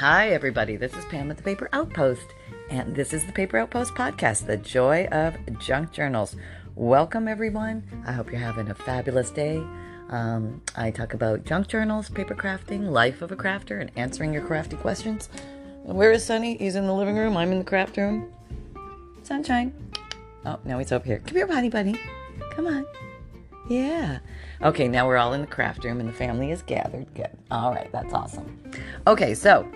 Hi, everybody. This is Pam at the Paper Outpost, and this is the Paper Outpost podcast, The Joy of Junk Journals. Welcome, everyone. I hope you're having a fabulous day. Um, I talk about junk journals, paper crafting, life of a crafter, and answering your crafty questions. Where is Sunny? He's in the living room. I'm in the craft room. Sunshine. Oh, now he's over here. Come here, buddy, buddy. Come on. Yeah. Okay, now we're all in the craft room and the family is gathered. Good. All right, that's awesome. Okay, so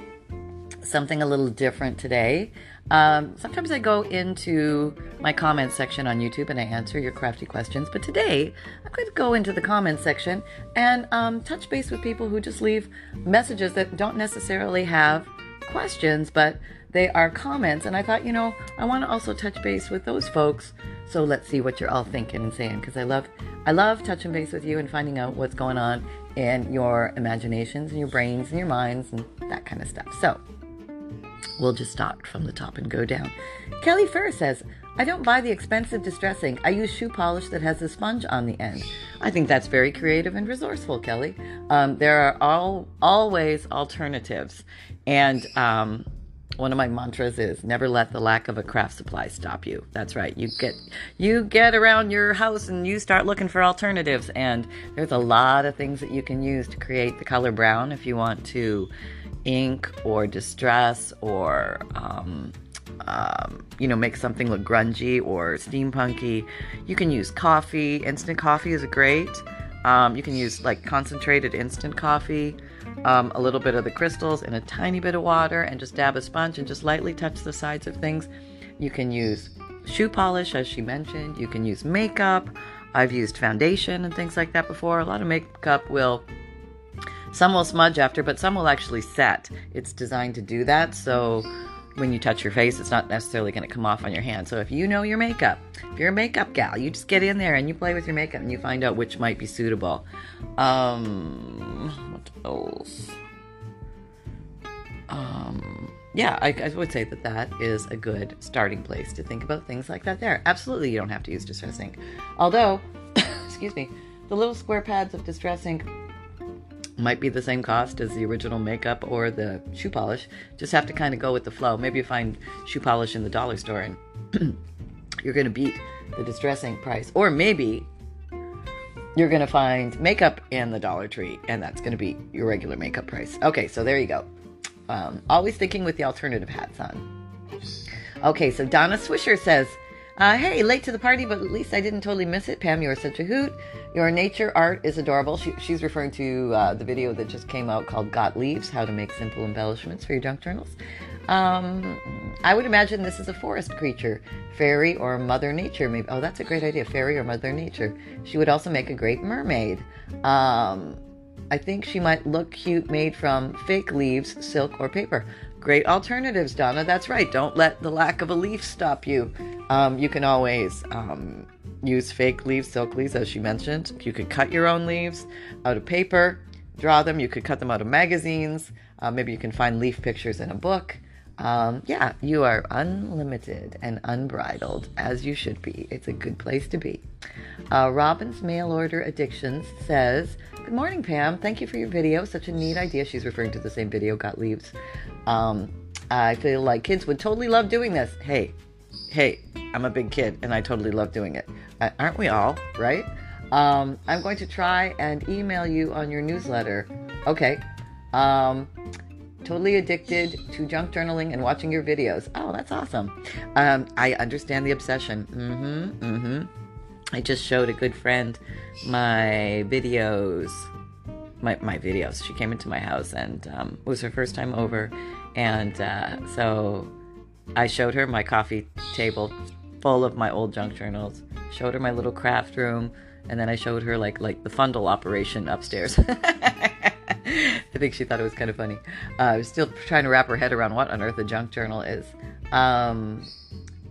something a little different today. Um, sometimes I go into my comments section on YouTube and I answer your crafty questions, but today I'm going to go into the comments section and um, touch base with people who just leave messages that don't necessarily have questions, but they are comments. And I thought, you know, I want to also touch base with those folks. So let's see what you're all thinking and saying because I love, I love touching base with you and finding out what's going on in your imaginations and your brains and your minds and that kind of stuff. So We'll just start from the top and go down. Kelly Fur says, I don't buy the expensive distressing. I use shoe polish that has a sponge on the end. I think that's very creative and resourceful, Kelly. Um, there are all always alternatives, and um, one of my mantras is never let the lack of a craft supply stop you. That's right. You get you get around your house and you start looking for alternatives, and there's a lot of things that you can use to create the color brown if you want to ink or distress or um, um, you know make something look grungy or steampunky. You can use coffee. Instant coffee is great. Um, you can use like concentrated instant coffee, um, a little bit of the crystals and a tiny bit of water, and just dab a sponge and just lightly touch the sides of things. You can use shoe polish, as she mentioned. You can use makeup. I've used foundation and things like that before. A lot of makeup will some will smudge after, but some will actually set. It's designed to do that, so when you touch your face, it's not necessarily going to come off on your hand. So if you know your makeup, if you're a makeup gal, you just get in there and you play with your makeup and you find out which might be suitable. Um, else? Um, yeah, I, I, would say that that is a good starting place to think about things like that. There, absolutely, you don't have to use distress ink. Although, excuse me, the little square pads of distress ink might be the same cost as the original makeup or the shoe polish. Just have to kind of go with the flow. Maybe you find shoe polish in the dollar store and you're going to beat the distress ink price. Or maybe you're going to find makeup in the Dollar Tree and that's going to be your regular makeup price. Okay, so there you go. Um, always thinking with the alternative hats on. Okay, so Donna Swisher says, uh, hey, late to the party, but at least I didn't totally miss it. Pam, you are such a hoot. Your nature art is adorable. She, she's referring to uh, the video that just came out called Got Leaves How to Make Simple Embellishments for Your Junk Journals. Um, I would imagine this is a forest creature, fairy or Mother Nature. Maybe. Oh, that's a great idea, fairy or Mother Nature. She would also make a great mermaid. Um, I think she might look cute made from fake leaves, silk, or paper. Great alternatives, Donna. That's right. Don't let the lack of a leaf stop you. Um, you can always um, use fake leaves, silk leaves, as she mentioned. You could cut your own leaves out of paper, draw them. You could cut them out of magazines. Uh, maybe you can find leaf pictures in a book. Um, yeah, you are unlimited and unbridled as you should be. It's a good place to be. Uh, Robin's Mail Order Addictions says, Good morning, Pam. Thank you for your video. Such a neat idea. She's referring to the same video, Got Leaves. Um, I feel like kids would totally love doing this. Hey, hey, I'm a big kid and I totally love doing it. Uh, aren't we all, right? Um, I'm going to try and email you on your newsletter. Okay. Um, totally addicted to junk journaling and watching your videos. Oh, that's awesome. Um, I understand the obsession. Mm-hmm. Mm-hmm. I just showed a good friend my videos. My, my videos. She came into my house and um, it was her first time over. And uh, so I showed her my coffee table full of my old junk journals, showed her my little craft room, and then I showed her like like the fundle operation upstairs. I think she thought it was kind of funny. Uh, still trying to wrap her head around what on earth a junk journal is. Um,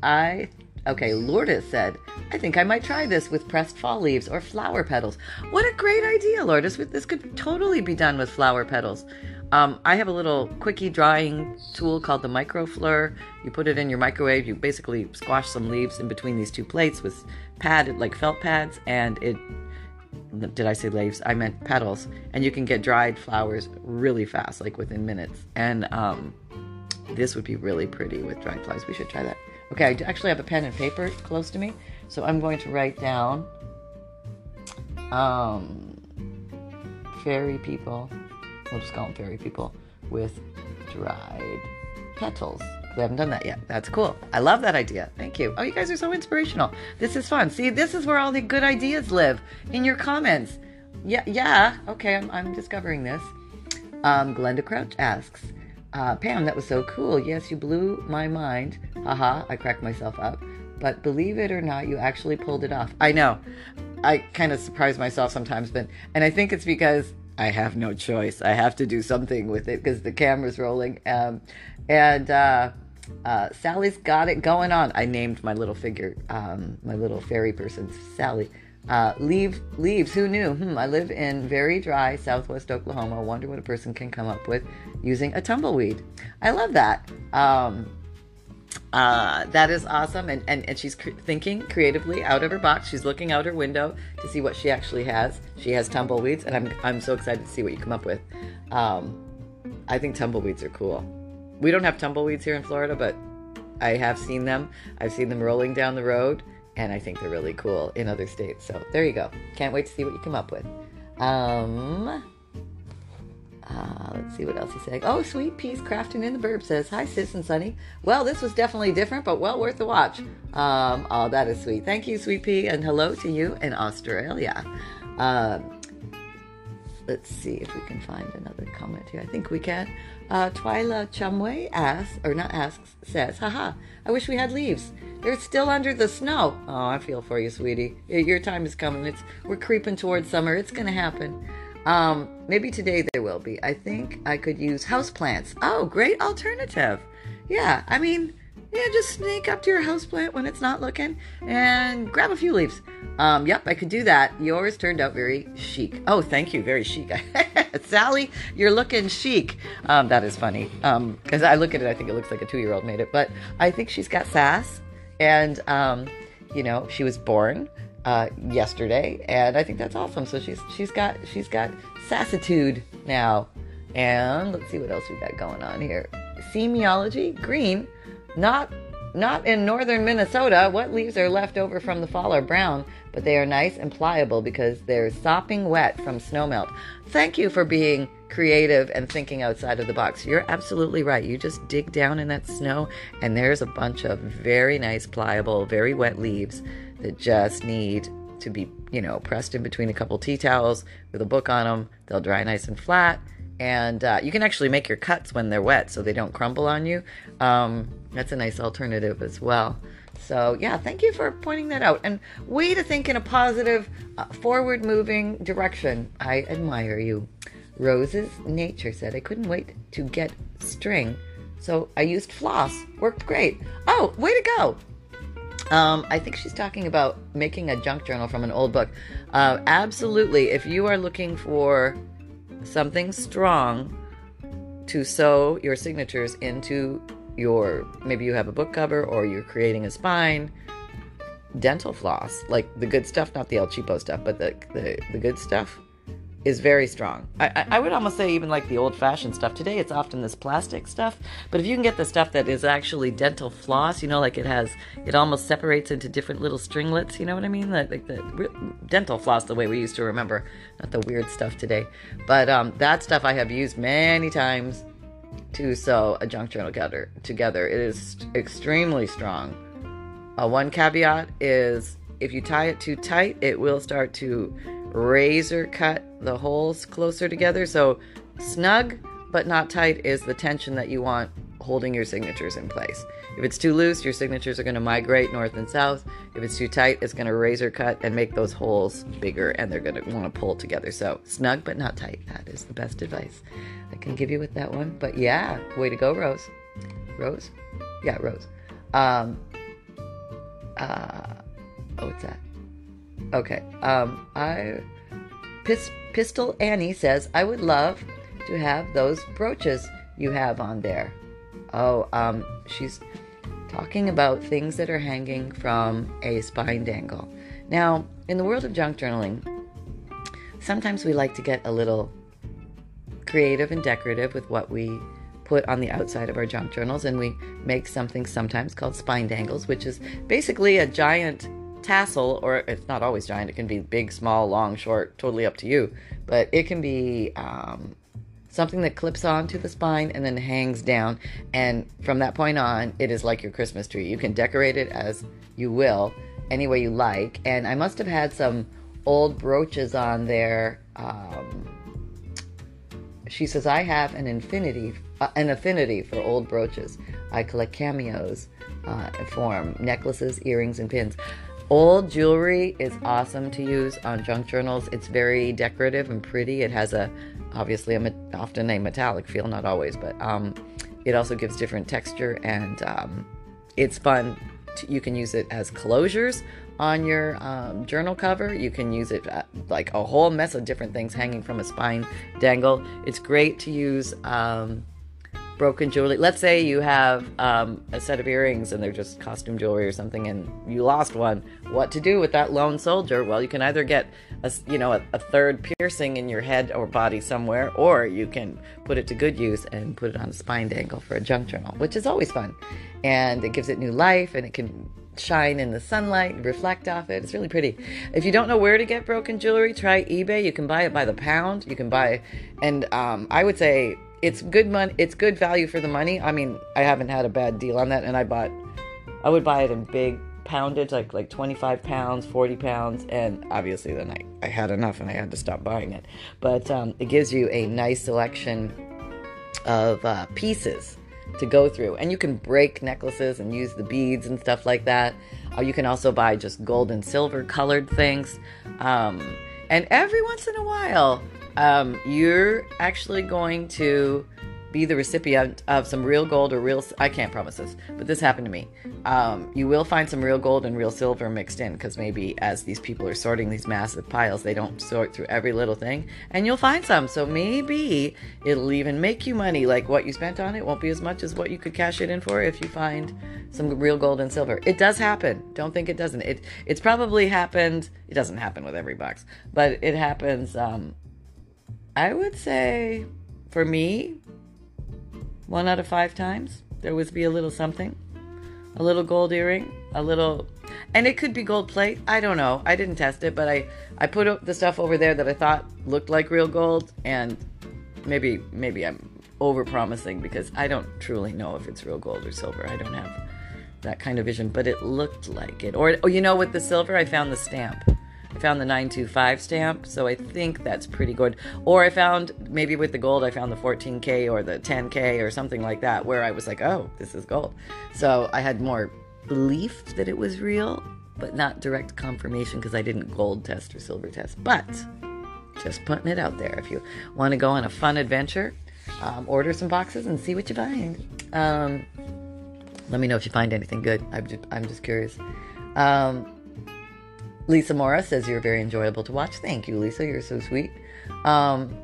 I okay. Lourdes said, "I think I might try this with pressed fall leaves or flower petals." What a great idea, Lourdes! This could totally be done with flower petals. Um, I have a little quickie drying tool called the Microfleur. You put it in your microwave. You basically squash some leaves in between these two plates with padded like felt pads, and it did I say leaves? I meant petals. And you can get dried flowers really fast, like within minutes. And um, this would be really pretty with dried flowers. We should try that. Okay, I actually have a pen and paper close to me, so I'm going to write down um, fairy people. We'll just call them fairy people with dried petals. We haven't done that yet. That's cool. I love that idea. Thank you. Oh, you guys are so inspirational. This is fun. See, this is where all the good ideas live in your comments. Yeah, yeah. Okay, I'm, I'm discovering this. Um, Glenda Crouch asks, uh, Pam, that was so cool. Yes, you blew my mind. Haha, I cracked myself up. But believe it or not, you actually pulled it off. I know. I kind of surprise myself sometimes, but and I think it's because I have no choice. I have to do something with it because the camera's rolling. Um, and uh, uh, Sally's got it going on. I named my little figure, um, my little fairy person, Sally. Uh, leave leaves. Who knew? Hmm, I live in very dry Southwest Oklahoma. I wonder what a person can come up with using a tumbleweed. I love that. Um, uh, that is awesome, and and, and she's cr- thinking creatively out of her box. She's looking out her window to see what she actually has. She has tumbleweeds, and I'm I'm so excited to see what you come up with. Um, I think tumbleweeds are cool. We don't have tumbleweeds here in Florida, but I have seen them. I've seen them rolling down the road, and I think they're really cool in other states. So there you go. Can't wait to see what you come up with. Um, uh, let's see what else he's saying. Oh, Sweet Peas Crafting in the Burb says, Hi, Sis and Sunny. Well, this was definitely different, but well worth the watch. Um, oh, that is sweet. Thank you, Sweet Pea, and hello to you in Australia. Um, let's see if we can find another comment here. I think we can. Uh, Twyla Chumway asks, or not asks, says, haha, I wish we had leaves. They're still under the snow. Oh, I feel for you, sweetie. Your time is coming. It's We're creeping towards summer. It's going to happen. Um, maybe today there will be. I think I could use houseplants. Oh, great alternative. Yeah, I mean, yeah, just sneak up to your houseplant when it's not looking and grab a few leaves. Um, yep, I could do that. Yours turned out very chic. Oh, thank you, very chic. Sally, you're looking chic. Um, that is funny. Um, because I look at it, I think it looks like a two-year-old made it, but I think she's got sass, and um, you know, she was born uh, yesterday, and I think that's awesome. So she's she's got she's got sassitude now, and let's see what else we got going on here. Semiology green, not not in northern Minnesota. What leaves are left over from the fall are brown, but they are nice and pliable because they're sopping wet from snowmelt. Thank you for being creative and thinking outside of the box. You're absolutely right. You just dig down in that snow, and there's a bunch of very nice, pliable, very wet leaves that just need to be, you know, pressed in between a couple tea towels with a book on them. They'll dry nice and flat. And uh, you can actually make your cuts when they're wet so they don't crumble on you. Um, that's a nice alternative as well. So, yeah, thank you for pointing that out. And way to think in a positive, uh, forward moving direction. I admire you. Rose's Nature said, I couldn't wait to get string, so I used floss. Worked great. Oh, way to go! Um, I think she's talking about making a junk journal from an old book. Uh, absolutely. If you are looking for something strong to sew your signatures into your, maybe you have a book cover or you're creating a spine, dental floss, like the good stuff, not the El Cheapo stuff, but the, the, the good stuff is very strong. I, I would almost say even like the old fashioned stuff. Today it's often this plastic stuff, but if you can get the stuff that is actually dental floss, you know, like it has, it almost separates into different little stringlets, you know what I mean? Like, like the dental floss, the way we used to remember, not the weird stuff today. But um, that stuff I have used many times to sew a junk journal together. together. It is extremely strong. Uh, one caveat is if you tie it too tight, it will start to razor cut the holes closer together. So snug but not tight is the tension that you want holding your signatures in place. If it's too loose, your signatures are going to migrate north and south. If it's too tight, it's going to razor cut and make those holes bigger and they're going to want to pull together. So, snug but not tight. That is the best advice I can give you with that one. But yeah, way to go, Rose. Rose? Yeah, Rose. Um, uh, oh, what's that? Okay. Um, I Pis- Pistol Annie says I would love to have those brooches you have on there. Oh, um, she's talking about things that are hanging from a spine dangle. Now, in the world of junk journaling, sometimes we like to get a little creative and decorative with what we put on the outside of our junk journals, and we make something sometimes called spine dangles, which is basically a giant tassel, or it's not always giant, it can be big, small, long, short, totally up to you, but it can be um, something that clips onto the spine and then hangs down. And from that point on, it is like your Christmas tree. You can decorate it as you will, any way you like. And I must have had some old brooches on there. Um, she says I have an infinity, uh, an affinity for old brooches. I collect cameos, uh, form necklaces, earrings, and pins. Old jewelry is awesome to use on junk journals. It's very decorative and pretty. It has a obviously a, often a metallic feel, not always, but um, it also gives different texture and um, it's fun. To, you can use it as closures on your um, journal cover. You can use it uh, like a whole mess of different things hanging from a spine dangle. It's great to use um, broken jewelry. Let's say you have um, a set of earrings and they're just costume jewelry or something, and you lost one. What to do with that lone soldier? Well, you can either get a you know a, a, third piercing in your head or body somewhere, or you can put it to good use and put it on a spine dangle for a junk journal, which is always fun, and it gives it new life and it can shine in the sunlight, reflect off it. It's really pretty. If you don't know where to get broken jewelry, try eBay. You can buy it by the pound. You can buy, and um, I would say it's good money. It's good value for the money. I mean, I haven't had a bad deal on that, and I bought. I would buy it in big poundage, like like 25 pounds, 40 pounds, and obviously then I, I had enough and I had to stop buying it. But um, it gives you a nice selection of uh, pieces to go through, and you can break necklaces and use the beads and stuff like that. Uh, you can also buy just gold and silver colored things, um, and every once in a while um, you're actually going to be the recipient of some real gold or real I can't promise this, but this happened to me. Um, you will find some real gold and real silver mixed in because maybe as these people are sorting these massive piles, they don't sort through every little thing, and you'll find some. So maybe it'll even make you money. Like what you spent on it won't be as much as what you could cash it in for if you find some real gold and silver. It does happen. Don't think it doesn't. It it's probably happened. It doesn't happen with every box, but it happens. Um, I would say for me, one out of five times, there would be a little something. A little gold earring, a little and it could be gold plate. I don't know. I didn't test it, but I I put the stuff over there that I thought looked like real gold and maybe maybe I'm over promising because I don't truly know if it's real gold or silver. I don't have that kind of vision, but it looked like it. Or oh, you know, with the silver, I found the stamp. I found the 925 stamp, so I think that's pretty good. Or I found, maybe with the gold, I found the 14K or the 10K or something like that, where I was like, oh, this is gold. So I had more belief that it was real, but not direct confirmation because I didn't gold test or silver test. But just putting it out there. If you want to go on a fun adventure, um, order some boxes and see what you find. Um, let me know if you find anything good. I'm just, I'm just curious. Um, Lisa Mora says you're very enjoyable to watch. Thank you, Lisa. You're so sweet. Um,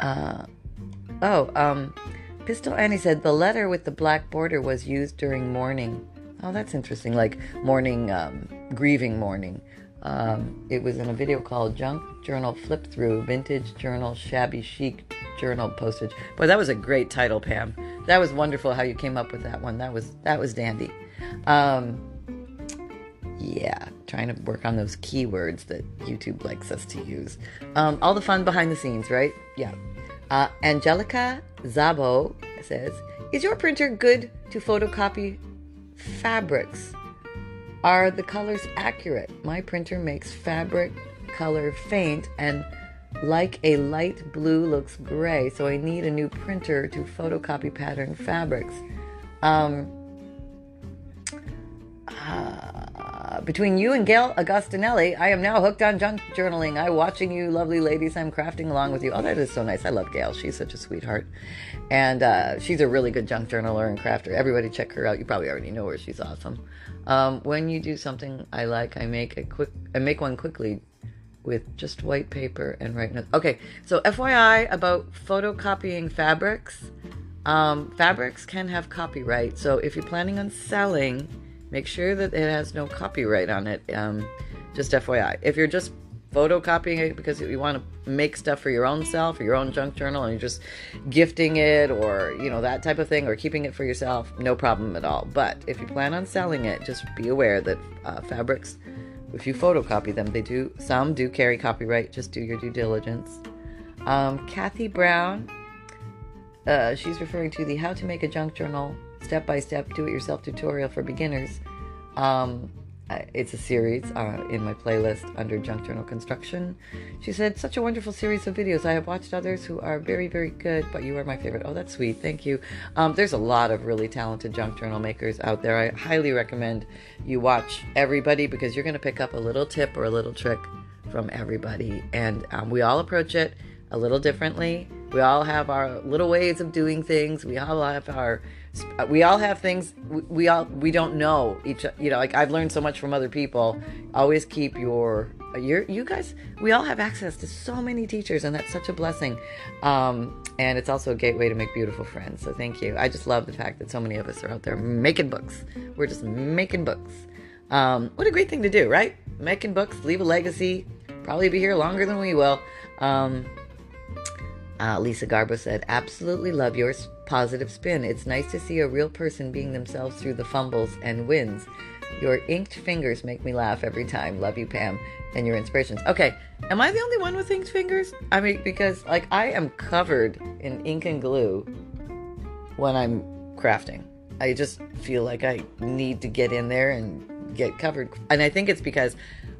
uh, oh, um, Pistol Annie said the letter with the black border was used during mourning. Oh, that's interesting. Like mourning, um, grieving mourning. Um, it was in a video called Junk Journal Flip Through Vintage Journal Shabby Chic Journal Postage. Boy, that was a great title, Pam. That was wonderful how you came up with that one. That was that was dandy. Um, yeah, trying to work on those keywords that YouTube likes us to use. Um, all the fun behind the scenes, right? Yeah. Uh, Angelica Zabo says, Is your printer good to photocopy fabrics? Are the colors accurate? My printer makes fabric color faint and like a light blue looks gray, so I need a new printer to photocopy pattern fabrics. Um, between you and Gail Augustinelli, I am now hooked on junk journaling. I watching you, lovely ladies. I'm crafting along with you. Oh, that is so nice. I love Gail. She's such a sweetheart, and uh, she's a really good junk journaler and crafter. Everybody check her out. You probably already know her. She's awesome. Um, when you do something I like, I make a quick. I make one quickly with just white paper and write notes. Okay, so FYI about photocopying fabrics. Um, fabrics can have copyright, so if you're planning on selling Make sure that it has no copyright on it. Um, just FYI. If you're just photocopying it because you want to make stuff for your own self or your own junk journal and you're just gifting it or you know that type of thing or keeping it for yourself no problem at all but if you plan on selling it just be aware that uh, fabrics if you photocopy them they do some do carry copyright just do your due diligence um, kathy brown uh, she's referring to the how to make a junk journal step by step do it yourself tutorial for beginners um, it's a series uh, in my playlist under Junk Journal Construction. She said, Such a wonderful series of videos. I have watched others who are very, very good, but you are my favorite. Oh, that's sweet. Thank you. Um, there's a lot of really talented junk journal makers out there. I highly recommend you watch everybody because you're going to pick up a little tip or a little trick from everybody. And um, we all approach it a little differently. We all have our little ways of doing things. We all have our we all have things we all we don't know each you know like i've learned so much from other people. Always keep your your you guys we all have access to so many teachers and that's such a blessing. Um, and it's also a gateway to make beautiful friends. So thank you. I just love the fact that so many of us are out there making books. We're just making books. Um, what a great thing to do right? Making books leave a legacy probably be here longer than we will. Um, uh, Lisa Garbo said, Absolutely love your positive spin. It's nice to see a real person being themselves through the fumbles and wins. Your inked fingers make me laugh every time. Love you, Pam, and your inspirations. Okay, am I the only one with inked fingers? I mean, because like I am covered in ink and glue when I'm crafting. I just feel like I need to get in there and get covered. And I think it's because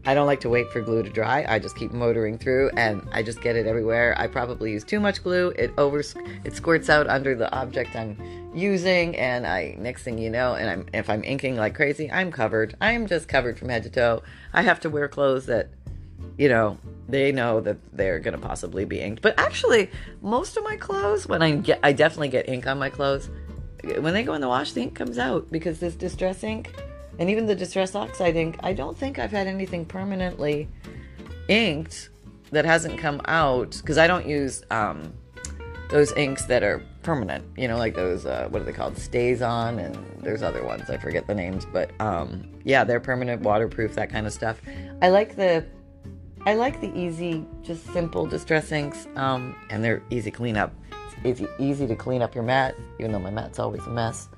I don't like to wait for glue to dry. I just keep motoring through and I just get it everywhere. I probably use too much glue. It over it squirts out under the object I'm using and I next thing you know and I'm if I'm inking like crazy, I'm covered. I'm just covered from head to toe. I have to wear clothes that you know, they know that they're going to possibly be inked. But actually, most of my clothes when I get I definitely get ink on my clothes. When they go in the wash, the ink comes out because this distress ink and even the distress oxide ink, I don't think I've had anything permanently inked that hasn't come out because I don't use um, those inks that are permanent. You know, like those uh, what are they called? StazOn, and there's other ones I forget the names, but um, yeah, they're permanent, waterproof, that kind of stuff. I like the I like the easy, just simple distress inks, um, and they're easy cleanup. It's easy, easy to clean up your mat, even though my mat's always a mess.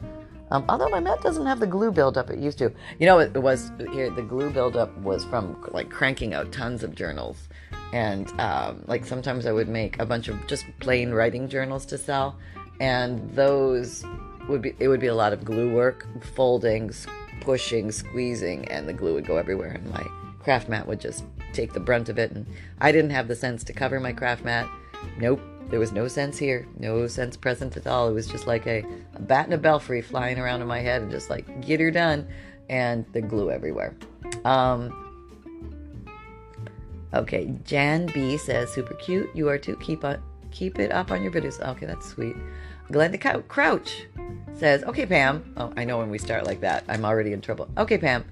Um, although my mat doesn't have the glue buildup it used to. You know, it, it, was here. The glue buildup was from like cranking out tons of journals, and um, like sometimes I would make a bunch of just plain writing journals to sell, and those would be it would be a lot of glue work, folding, pushing, squeezing, and the glue would go everywhere, and my craft mat would just take the brunt of it. And I didn't have the sense to cover my craft mat. Nope. There was no sense here, no sense present at all. It was just like a, a bat in a belfry flying around in my head and just like, get her done. And the glue everywhere. Um, okay, Jan B says, super cute. You are too. Keep on, keep it up on your videos. Okay, that's sweet. Glenda Crouch says, okay, Pam. Oh, I know when we start like that, I'm already in trouble. Okay, Pam.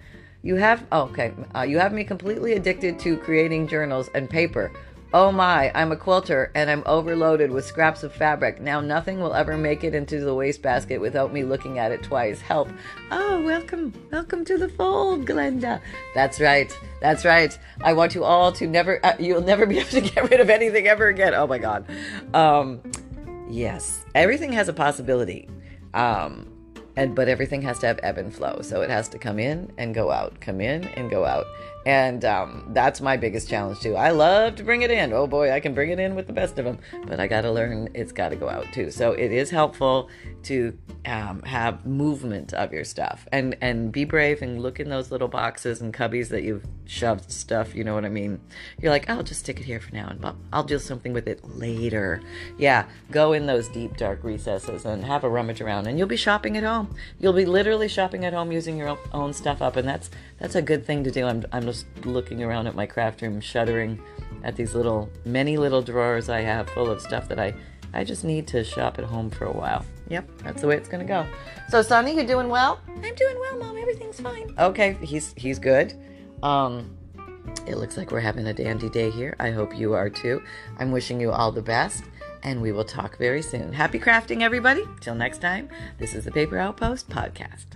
You have oh, okay. Uh, you have me completely addicted to creating journals and paper. Oh my, I'm a quilter and I'm overloaded with scraps of fabric. Now nothing will ever make it into the wastebasket without me looking at it twice. Help. Oh, welcome. Welcome to the fold, Glenda. That's right. That's right. I want you all to never, uh, you'll never be able to get rid of anything ever again. Oh my God. Um, yes, everything has a possibility. Um, and but everything has to have ebb and flow so it has to come in and go out come in and go out and um, that's my biggest challenge too. I love to bring it in. Oh boy, I can bring it in with the best of them, but I got to learn it's got to go out too. So it is helpful to um, have movement of your stuff and and be brave and look in those little boxes and cubbies that you've shoved stuff. You know what I mean? You're like, I'll just stick it here for now, and I'll do something with it later. Yeah, go in those deep dark recesses and have a rummage around, and you'll be shopping at home. You'll be literally shopping at home using your own stuff up, and that's that's a good thing to do. I'm I'm just looking around at my craft room, shuddering at these little, many little drawers I have full of stuff that I, I just need to shop at home for a while. Yep, that's the way it's gonna go. So, Sunny, you doing well? I'm doing well, Mom. Everything's fine. Okay, he's he's good. Um, it looks like we're having a dandy day here. I hope you are too. I'm wishing you all the best, and we will talk very soon. Happy crafting, everybody. Till next time, this is the Paper Outpost podcast.